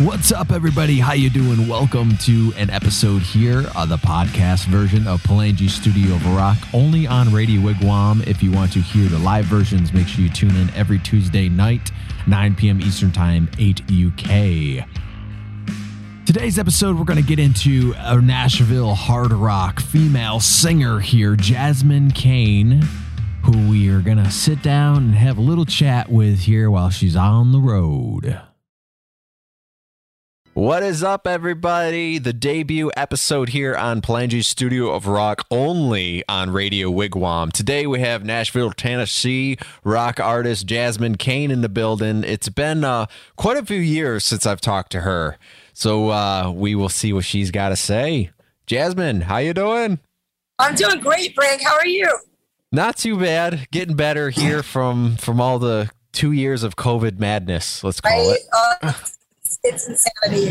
What's up, everybody? How you doing? Welcome to an episode here of the podcast version of Palangi Studio of Rock, only on Radio Wigwam. If you want to hear the live versions, make sure you tune in every Tuesday night, 9 p.m. Eastern Time, 8 UK. Today's episode, we're going to get into a Nashville hard rock female singer here, Jasmine Cain, who we are going to sit down and have a little chat with here while she's on the road. What is up, everybody? The debut episode here on Palangi Studio of Rock, only on Radio Wigwam. Today we have Nashville, Tennessee rock artist Jasmine Cain in the building. It's been uh, quite a few years since I've talked to her, so uh, we will see what she's got to say. Jasmine, how you doing? I'm doing great, Frank. How are you? Not too bad. Getting better here from from all the two years of COVID madness. Let's call it. Uh, it's insanity.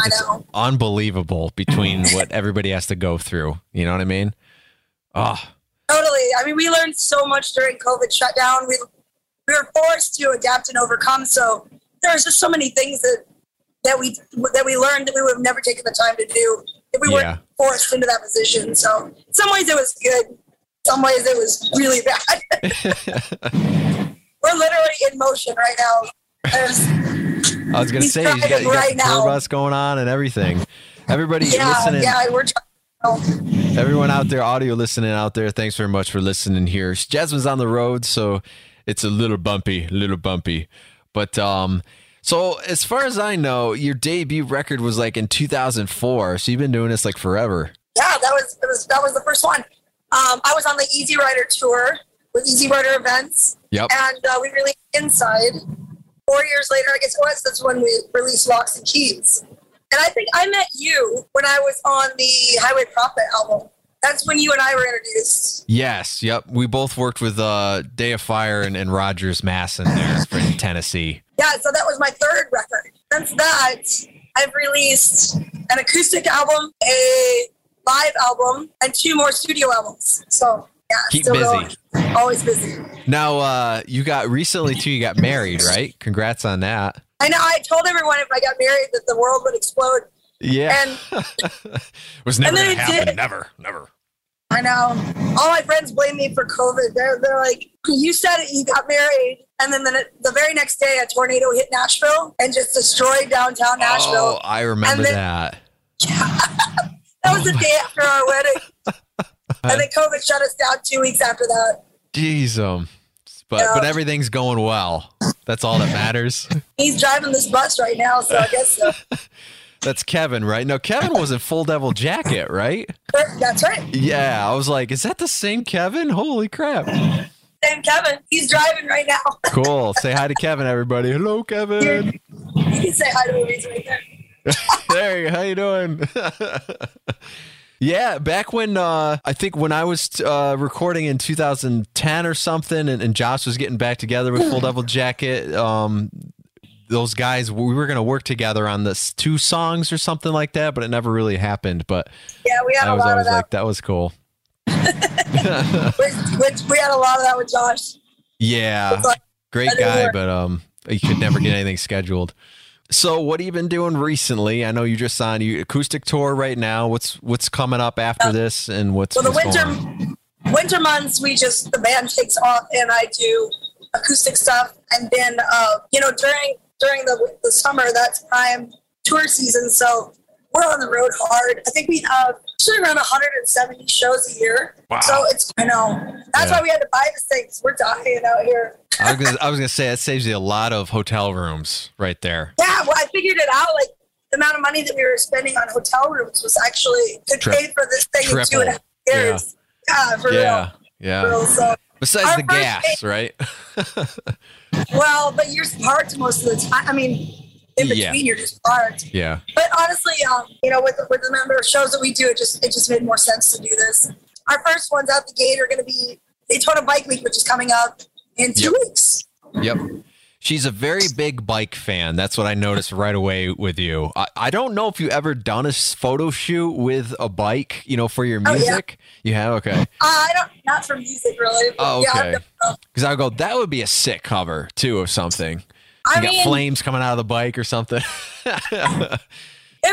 I know. Unbelievable between what everybody has to go through. You know what I mean? Oh, Totally. I mean, we learned so much during COVID shutdown. We we were forced to adapt and overcome. So there's just so many things that that we that we learned that we would have never taken the time to do if we Yeah. weren't forced into that position. So in some ways it was good. Some ways it was really bad. we're literally in motion right now. There's, I was gonna He's say you got, you got right tour bus going on and everything. Everybody yeah, listening, yeah, we're trying. everyone out there, audio listening out there, thanks very much for listening here. Jasmine's on the road, so it's a little bumpy, little bumpy. But um, so as far as I know, your debut record was like in 2004. So you've been doing this like forever. Yeah, that was, it was that was the first one. Um, I was on the Easy Rider tour with Easy Rider events, Yep. and uh, we released Inside. Four years later, I guess it was. That's when we released Locks and Keys. And I think I met you when I was on the Highway Prophet album. That's when you and I were introduced. Yes. Yep. We both worked with uh, Day of Fire and, and Rogers Masson there in Tennessee. Yeah, so that was my third record. Since that, I've released an acoustic album, a live album, and two more studio albums. So yeah, Keep busy. going. Always busy. Now, uh, you got recently too. You got married, right? Congrats on that. I know. I told everyone if I got married that the world would explode. Yeah. And was never gonna it happen. did. Never, never. I know all my friends blame me for COVID. They're they're like, you said it, you got married, and then the, the very next day a tornado hit Nashville and just destroyed downtown Nashville. Oh, I remember then- that. that was the day after our wedding, and then COVID shut us down two weeks after that. Jeez, um, but Yeah. but everything's going well. That's all that matters. He's driving this bus right now, so I guess so. That's Kevin, right? No, Kevin was in Full Devil Jacket, right? that's right. Yeah, I was like, is that the same Kevin? Holy crap! And Kevin, he's driving right now. Cool. Say hi to Kevin, everybody. Hello, Kevin. You can say hi to him. He's right there. There, how you doing? Yeah, back when uh, I think when I was uh, recording in 2010 or something, and, and Josh was getting back together with Full Devil Jacket. Um, those guys, we were gonna work together on this two songs or something like that, but it never really happened. But Yeah, we had I a was lot of always that. like, that was cool. Which we had a lot of that with Josh. Yeah, like- great guy, but um, he could never get anything scheduled. So, what have you been doing recently? I know you just signed your acoustic tour right now. What's what's coming up after this, and what's, So the what's winter going on? winter months, we just the band takes off and I do acoustic stuff, and then uh, you know during during the the summer that's prime tour season, so we're on the road hard. I think we have actually around 170 shows a year. Wow. So it's I know that's Yeah. why we had to buy this thing 'cause we're dying out here. I was, gonna, I was gonna say that saves you a lot of hotel rooms right there. Yeah, well, I figured it out. Like the amount of money that we were spending on hotel rooms was actually could Tri- pay for this thing in two and a half years. Yeah, for Yeah, real. yeah. Real. So Besides the gas, right? Well, but you're parked most of the time. I mean, in between, Yeah. you're just parked. yeah. But honestly, um, you know, with with the number of shows that we do, it just it just made more sense to do this. Our first ones out the gate are going to be Daytona Bike Week, which is coming up in two Yep. weeks. Yep. She's a very big bike fan. That's what I noticed right away with you. I, I don't know if you ever done a photo shoot with a bike, you know, for your Oh, yeah. music. You have okay. Uh, I don't not for music really. Oh, okay. Because I go, that would be a sick cover too of something. I You got mean, flames coming out of the bike or something. it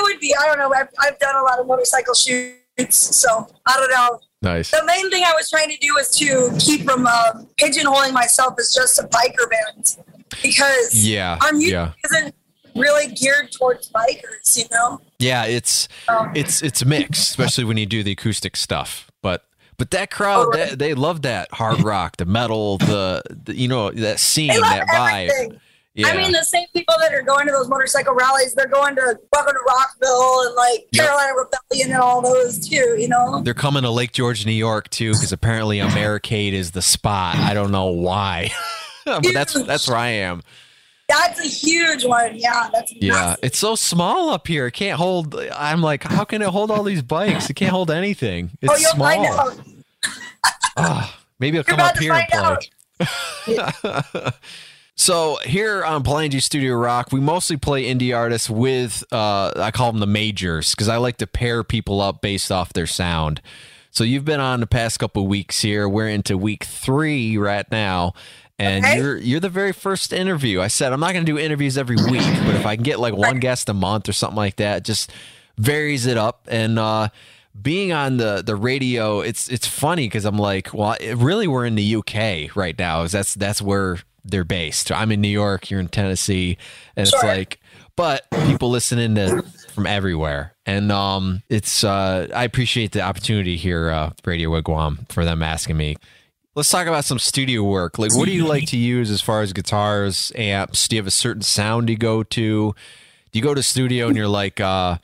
would be. I don't know. I've, I've done a lot of motorcycle shoots, so I don't know. Nice. The main thing I was trying to do was to keep from uh, pigeonholing myself as just a biker band because Yeah. our music Yeah. isn't really geared towards bikers, you know. Yeah, it's Um, it's it's mixed, especially when you do the acoustic stuff. But but that crowd, Oh, right. they, they love that hard rock, the metal, the, the you know that scene, that vibe. everything. Yeah. I mean, the same people that are going to those motorcycle rallies, they're going to Welcome to Rockville and like Yep. Carolina Rebellion and all those too, you know. they're coming to Lake George, New York too, because apparently Americade is the spot. I don't know why, but that's that's where I am. That's a huge one. Yeah, that's Yeah, massive. it's so small up here. It can't hold. I'm like, how can it hold all these bikes? It can't hold anything. It's Oh, you'll small. find out. Ah, maybe I'll You're come up here and play. so here on Palangi Studio Rock, we mostly play indie artists with uh, I call them the majors because I like to pair people up based off their sound. So you've been on the past couple of weeks here. We're into week three right now. And Okay. you're you're the very first interview. I said I'm not going to do interviews every week, but if I can get like one guest a month or something like that, just varies it up. And uh, being on the the radio, it's it's funny because I'm like, well, it, really, we're in the UK right now. Is that's that's where they're based. I'm in New York, you're in Tennessee, and it's like, but people listening to from everywhere, and um, it's uh, I appreciate the opportunity here, uh, Radio Wigwam, for them asking me. Let's talk about some studio work. Like, what do you like to use as far as guitars, amps? Do you have a certain sound you go to? Do you go to studio and you're like, uh,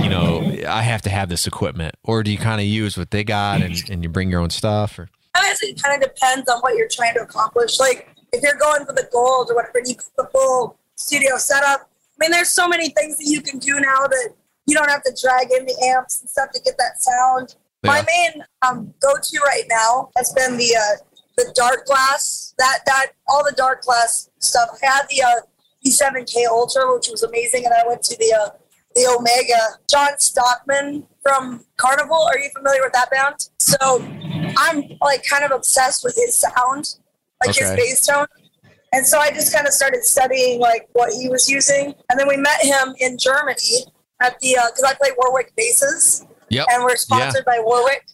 you know, I have to have this equipment, or do you kind of use what they got and, and you bring your own stuff? Or I guess it kind of depends on what you're trying to accomplish. Like if you're going for the gold or whatever, and you put the full studio setup. I mean, there's so many things that you can do now that you don't have to drag in the amps and stuff to get that sound. My main um, go-to right now has been the uh, the Darkglass. That that all the Darkglass stuff. I had the uh, B7K Ultra, which was amazing, and I went to the uh, the Omega. Jon Stockman from Karnivool. Are you familiar with that band? So I'm like kind of obsessed with his sound, like his bass tone. And so I just kind of started studying like what he was using, and then we met him in Germany at the because I play Warwick basses, yep, and we're sponsored by Warwick.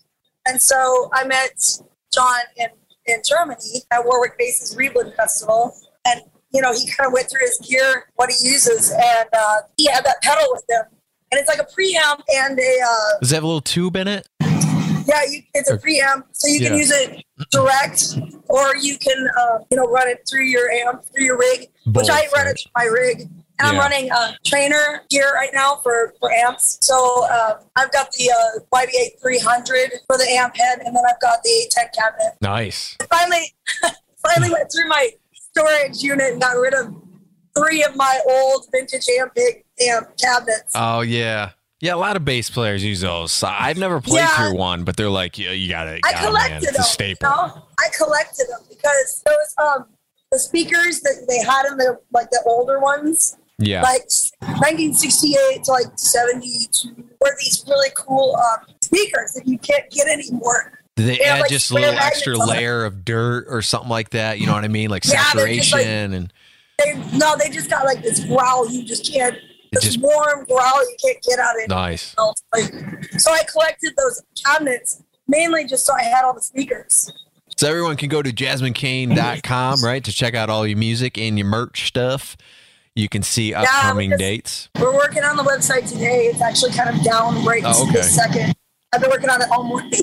And so I met Jon in in Germany at Warwick Basses Reblin Festival, and you know he kind of went through his gear, what he uses, and uh, he had that pedal with him, and it's like a preamp and a uh, does it have a little tube in it? Yeah, you, it's a preamp, so you can Yeah. use it direct, or you can uh, you know run it through your amp through your rig, which I Both, run it through my rig. And I'm Yeah. running uh, Traynor gear right now for, for amps. So uh, I've got the uh, YBA 300 for the amp head, and then I've got the A10 cabinet. Nice. I finally, finally went through my storage unit and got rid of three of my old vintage amp big amp cabinets. Oh yeah, yeah. A lot of bass players use those. I've never played Yeah. through one, but they're like, yeah, you got it. I collected It's a them. staple. You know? I collected them because those um the speakers that they had in the like the older ones, Yeah. like 1968 to like 72, were these really cool um, speakers that you can't get anymore. Did they they add like, just a little extra magnets on it. layer of dirt or something like that? You know what I mean? Like Yeah, just, like- saturation and They no, they just got like this growl you just can't. This just- warm growl you can't get out of it. nice. Like, so I collected those cabinets mainly just so I had all the speakers. So everyone can go to jasminecain.com, right, to check out all your music and your merch stuff. You can see upcoming just- dates. We're working on the website today. It's actually kind of down right Oh, okay. this second. I've been working on it all morning.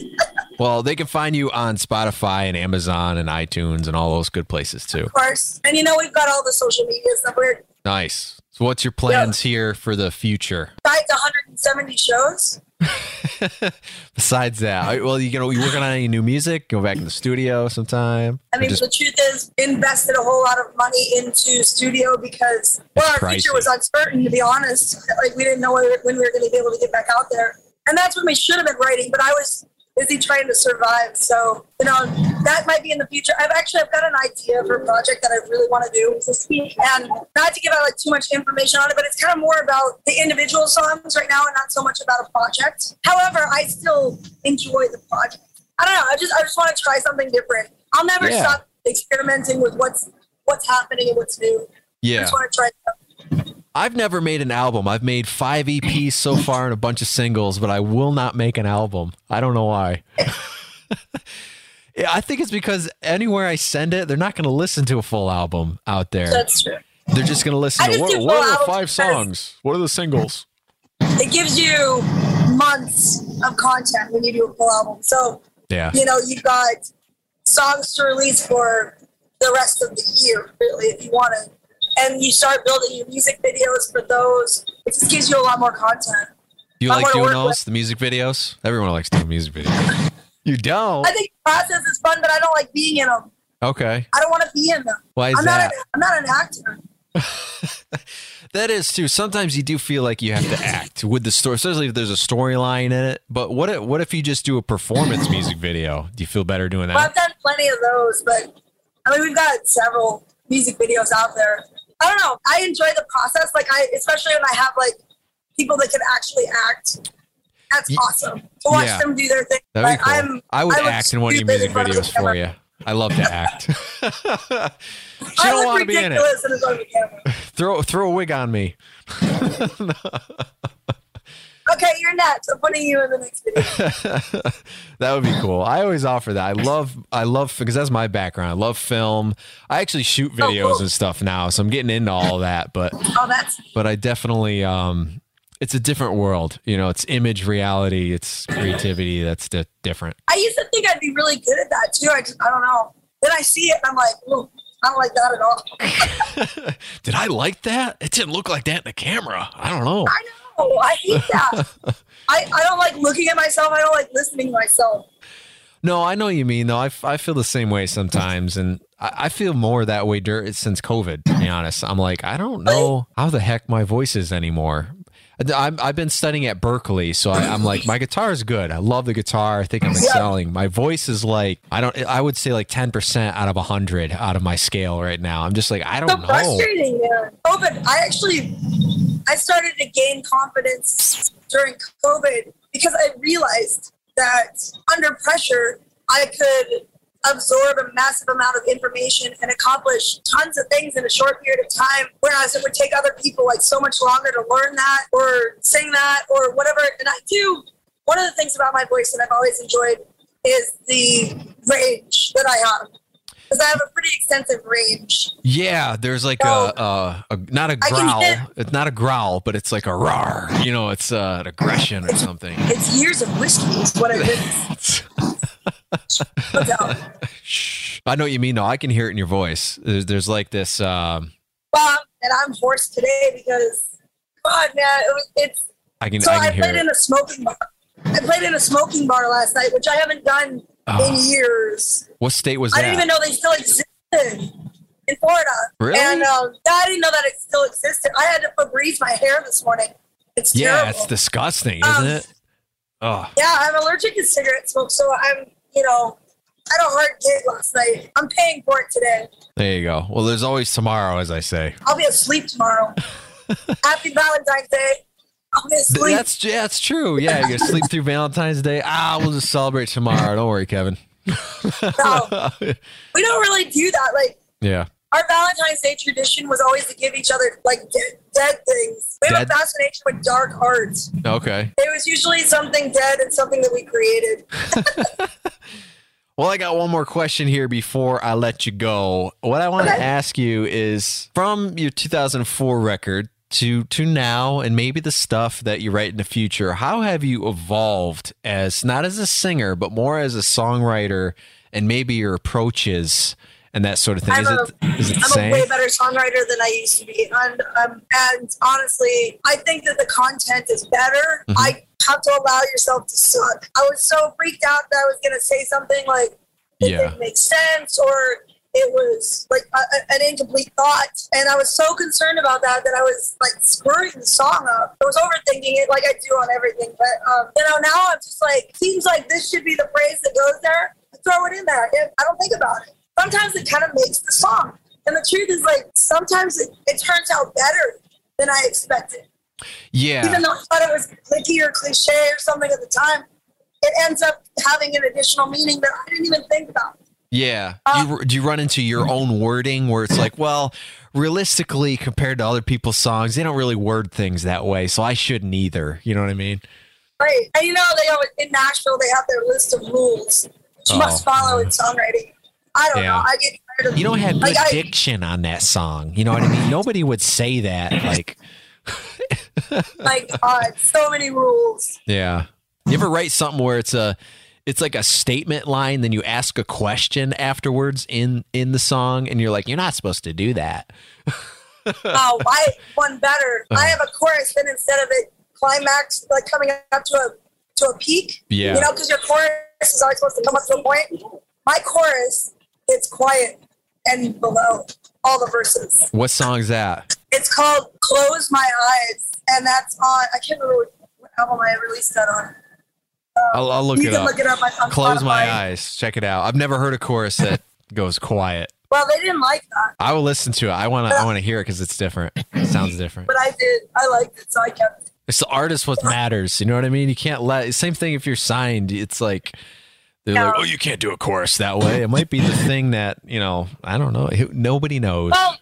Well, they can find you on Spotify and Amazon and iTunes and all those good places too. of course. And you know, we've got all the social media stuff. We're Nice. So what's your plans here for the future? besides 170 shows. Besides that, well, you know, you working on any new music? Go back in the studio sometime. I mean, just- the truth is, invested a whole lot of money into studio because well, our future was uncertain. To be honest, like we didn't know when we were going to be able to get back out there, and that's when we should have been writing. But I was busy trying to survive, so you know that might be in the future. I've actually I've got an idea for a project that I really want to do, and not to give out like too much information on it, but it's kind of more about the individual songs right now, and not so much about a project. However, I still enjoy the project. I don't know. I just I just want to try something different. I'll never Yeah. stop experimenting with what's what's happening and what's new. Yeah. I just want to try. Stuff. I've never made an album. I've made five EPs so far and a bunch of singles, but I will not make an album. I don't know why. yeah, I think it's because anywhere I send it, they're not going to listen to a full album out there. That's true. They're just going to listen I to just what, what are the five songs? What are the singles? It gives you months of content when you do a full album. So, Yeah. you know, you've got songs to release for the rest of the year, really, if you want to. And you start building your music videos for those. It just gives you a lot more content. Do you I like doing those, with- the music videos? Everyone likes doing music videos. You don't? I think the process is fun, but I don't like being in them. Okay. I don't want to be in them. Why is I'm that? not. An, I'm not an actor. That is too. Sometimes you do feel like you have to act with the story, especially if there's a storyline in it. But what if, what if you just do a performance music video? Do you feel better doing that? Well. I've done plenty of those, but I mean, we've got several music videos out there. I don't know. I enjoy the process. Like I, especially when I have like people that can actually act. That's Ye- awesome to watch yeah. them do their thing. That'd be cool. I'm, I would I act in one of your music in front of the videos for you. I love to act. she I don't want to be in it. ridiculous in front of the camera. Throw throw a wig on me. Okay, you're next. I'm putting you in the next video. that would be cool. I always offer that. I love I love because that's my background. I love film. I actually shoot Oh, videos cool. and stuff now, so I'm getting into all that. But Oh, that's but I definitely um it's a different world. You know, it's image reality, it's creativity that's di- different. I used to think I'd be really good at that too. I just, I don't know. Then I see it and I'm like, Ooh, I don't like that at all. Did I like that? It didn't look like that in the camera. I don't know. I know. Oh, I hate that. I, I don't like looking at myself. I don't like listening to myself. No, I know what you mean though. I feel the same way sometimes, and I, I feel more that way dur- since COVID. To be honest, I'm like I don't know how the heck my voice is anymore. I'm, I've been studying at Berklee, so I, I'm like my guitar is good. I love the guitar. I think I'm excelling. My voice is like I don't. I would say like 10 percent out of 100 out of my scale right now. I'm just like I don't know. frustrating, man. COVID. I actually, I started to gain confidence during COVID because I realized that under pressure, I could absorb a massive amount of information and accomplish tons of things in a short period of time. Whereas it would take other people like so much longer to learn that or sing that or whatever. And I do. One of the things about my voice that I've always enjoyed is the range that I have. Because I have a pretty extensive range. Yeah, there's like So- a, a, a not a I growl. It's not a growl, but it's like a roar. You know, it's uh, an aggression or something. It's years of whiskey is what it is. Shh. I know what you mean. though. I can hear it in your voice. There's, there's like this. Um, Well, and I'm hoarse today because, God, man, it was, it's. I can So I I, can hear played it. in a smoking bar. I played in a smoking bar last night, which I haven't done Oh. in years. What state was that? I didn't even know they still existed in Florida. Really? And um, I didn't know that it still existed. I had to Febreze my hair this morning. It's yeah, terrible. it's disgusting, isn't Um, it? Oh, Yeah, I'm allergic to cigarette smoke, so I'm, you know, I had a hard gig last night. I'm paying for it today. there you go. Well, there's always tomorrow, as I say. I'll be asleep tomorrow. Happy Valentine's Day. I'll be Th- asleep. That's that's true. Yeah, you sleep through Valentine's Day. Ah, we'll just celebrate tomorrow. Don't worry, Kevin. No, we don't really do that. Like yeah. our Valentine's Day tradition was always to give each other like dead, dead things. We have Dead- a fascination with dark art. Okay. It was usually something dead and something that we created. Well, I got one more question here before I let you go. What I want to Okay. ask you is from your 2004 record to to now and maybe the stuff that you write in the future, how have you evolved as not as a singer, but more as a songwriter and maybe your approaches and that sort of thing? I'm Is a- it is it I'm same? a way better songwriter than I used to be, and um, and honestly, I think that the content is better. Mhm. I have to allow yourself to suck. I was so freaked out that I was going to say something like it Yeah. didn't make sense or it was like a, an incomplete thought, and I was so concerned about that that I was like screwing the song up. I was overthinking it, like I do on everything. But um, you know, now I'm just like, seems like this should be the phrase that goes there. Throw it in there. I don't think about it sometimes it kind of makes the song. And the truth is, like, sometimes it, it turns out better than I expected. Yeah. Even though I thought it was clicky or cliche or something at the time, it ends up having an additional meaning that I didn't even think about. Yeah. Do you, do you run into your own wording where it's like, well, realistically, compared to other people's songs, they don't really word things that way, so I shouldn't either. You know what I mean? Right. And you know, they always, in Nashville, they have their list of rules which you Oh. must follow in songwriting. I don't Yeah. know. I get tired of You don't have good like, I- diction on that song. You know what I mean? Nobody would say that. Like, like God, so many rules. yeah. You ever write something where it's a, it's like a statement line, then you ask a question afterwards in in the song, and you're like, you're not supposed to do that. Oh, I one better. Uh-huh. I have a chorus, then instead of it climax, like coming up to a to a peak, Yeah. you know, because your chorus is always supposed to come up to a point. My chorus, it's quiet and below all the verses. What song's that? It's called "Close My Eyes," and that's on. I can't remember what album I released that on. I'll, I'll look it up. look it up. Close my eyes. Check it out. I've never heard a chorus that goes quiet. Well, they didn't like that, I will listen to it. I want to. I want to hear it because it's different. It sounds different. but I did. I liked it, so I kept. it. It's the artist what matters. You know what I mean? You can't let. Same thing if you're signed. It's like they're Yeah. like, oh, you can't do a chorus that way. It might be the thing that you know. I don't know. Nobody knows. Well,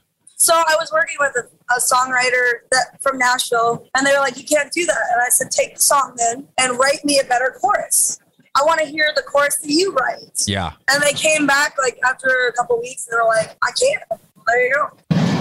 so I was working with a, a songwriter that from Nashville, and they were like, "You can't do that." And I said, "Take the song then and write me a better chorus. I want to hear the chorus that you write." Yeah, And they came back like after a couple weeks, and they were like, "I can't." There you go.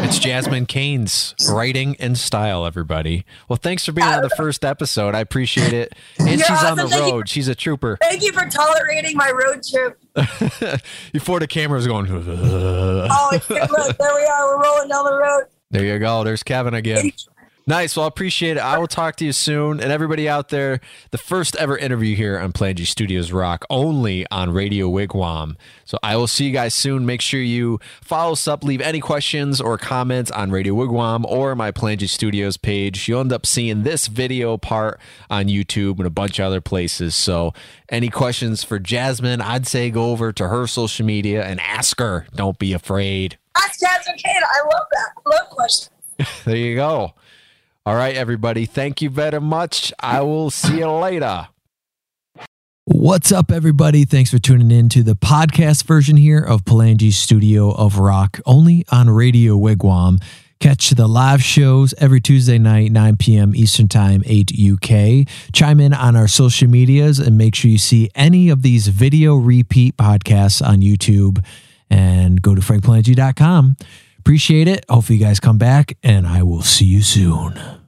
it's Jasmine Cain's writing and style. Everybody. Well, thanks for being on the first episode. I appreciate it. And You're she's on the awesome. Thank you road. She's a trooper. Thank you for tolerating my road trip. Before the camera's going. Oh, look, there we are. We're rolling down the road. There you go. There's Kevin again. Nice. Well, I appreciate it. I will talk to you soon. And everybody out there, the first ever interview here on Palangi Studios Rock, only on Radio Wigwam. So I will see you guys soon. Make sure you follow us up, leave any questions or comments on Radio Wigwam or my Palangi Studios page. You'll end up seeing this video part on YouTube and a bunch of other places. So any questions for Jasmine, I'd say go over to her social media and ask her. Don't be afraid. That's Jasmine Cain. I love that. I love questions. There you go. All right, everybody. Thank you very much. I will see you later. What's up, everybody? Thanks for tuning in to the podcast version here of Palangi's Studio of Rock, only on Radio Wigwam. Catch the live shows every Tuesday night, 9 p.m. Eastern Time, 8 UK. Chime in on our social medias and make sure you see any of these video repeat podcasts on YouTube and go to frankpalangi.com. Appreciate it. Hopefully, you guys come back, and I will see you soon.